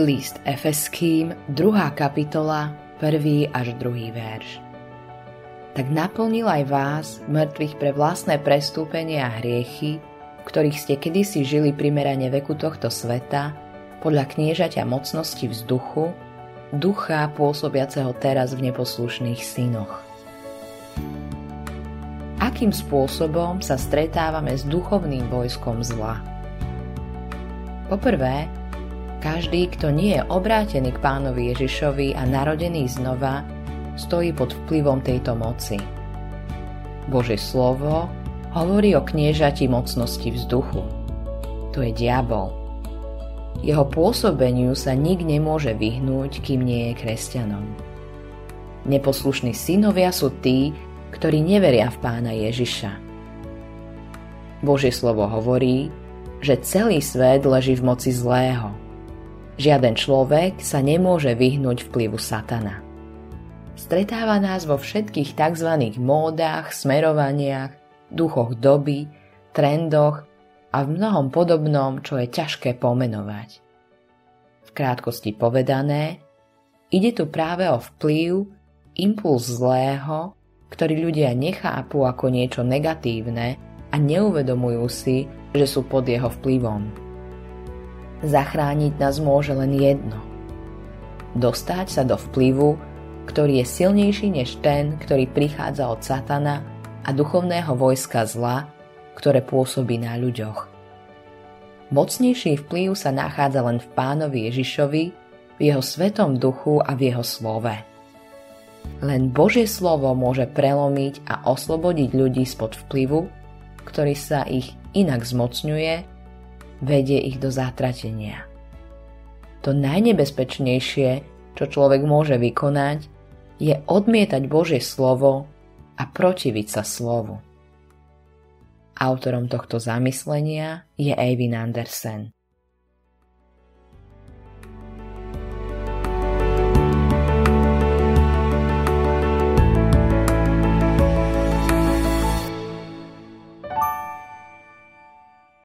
List Efeským, 2. kapitola, 1. až 2. verš. Tak naplnil aj vás, mŕtvych pre vlastné prestúpenie a hriechy, v ktorých ste kedysi žili primerane veku tohto sveta, podľa kniežaťa mocnosti vzduchu, ducha pôsobiaceho teraz v neposlušných synoch. Akým spôsobom sa stretávame s duchovným vojskom zla? Poprvé, každý, kto nie je obrátený k pánovi Ježišovi a narodený znova, stojí pod vplyvom tejto moci. Bože slovo hovorí o kniežati mocnosti vzduchu. To je diabol. Jeho pôsobeniu sa nik nemôže vyhnúť, kým nie je kresťanom. Neposlušní synovia sú tí, ktorí neveria v pána Ježiša. Božie slovo hovorí, že celý svet leží v moci zlého – Žiaden človek sa nemôže vyhnúť vplyvu satana. Stretáva nás vo všetkých tzv. módach, smerovaniach, duchoch doby, trendoch a v mnohom podobnom, čo je ťažké pomenovať. V krátkosti povedané, ide tu práve o vplyv, impuls zlého, ktorý ľudia nechápu ako niečo negatívne a neuvedomujú si, že sú pod jeho vplyvom. Zachrániť nás môže len jedno. Dostať sa do vplyvu, ktorý je silnejší než ten, ktorý prichádza od satana a duchovného vojska zla, ktoré pôsobí na ľuďoch. Mocnejší vplyv sa nachádza len v pánovi Ježišovi, v jeho svetom duchu a v jeho slove. Len Božie slovo môže prelomiť a oslobodiť ľudí spod vplyvu, ktorý sa ich inak zmocňuje vedie ich do zatratenia. To najnebezpečnejšie, čo človek môže vykonať, je odmietať Božie slovo a protiviť sa slovu. Autorom tohto zamyslenia je Eivin Andersen.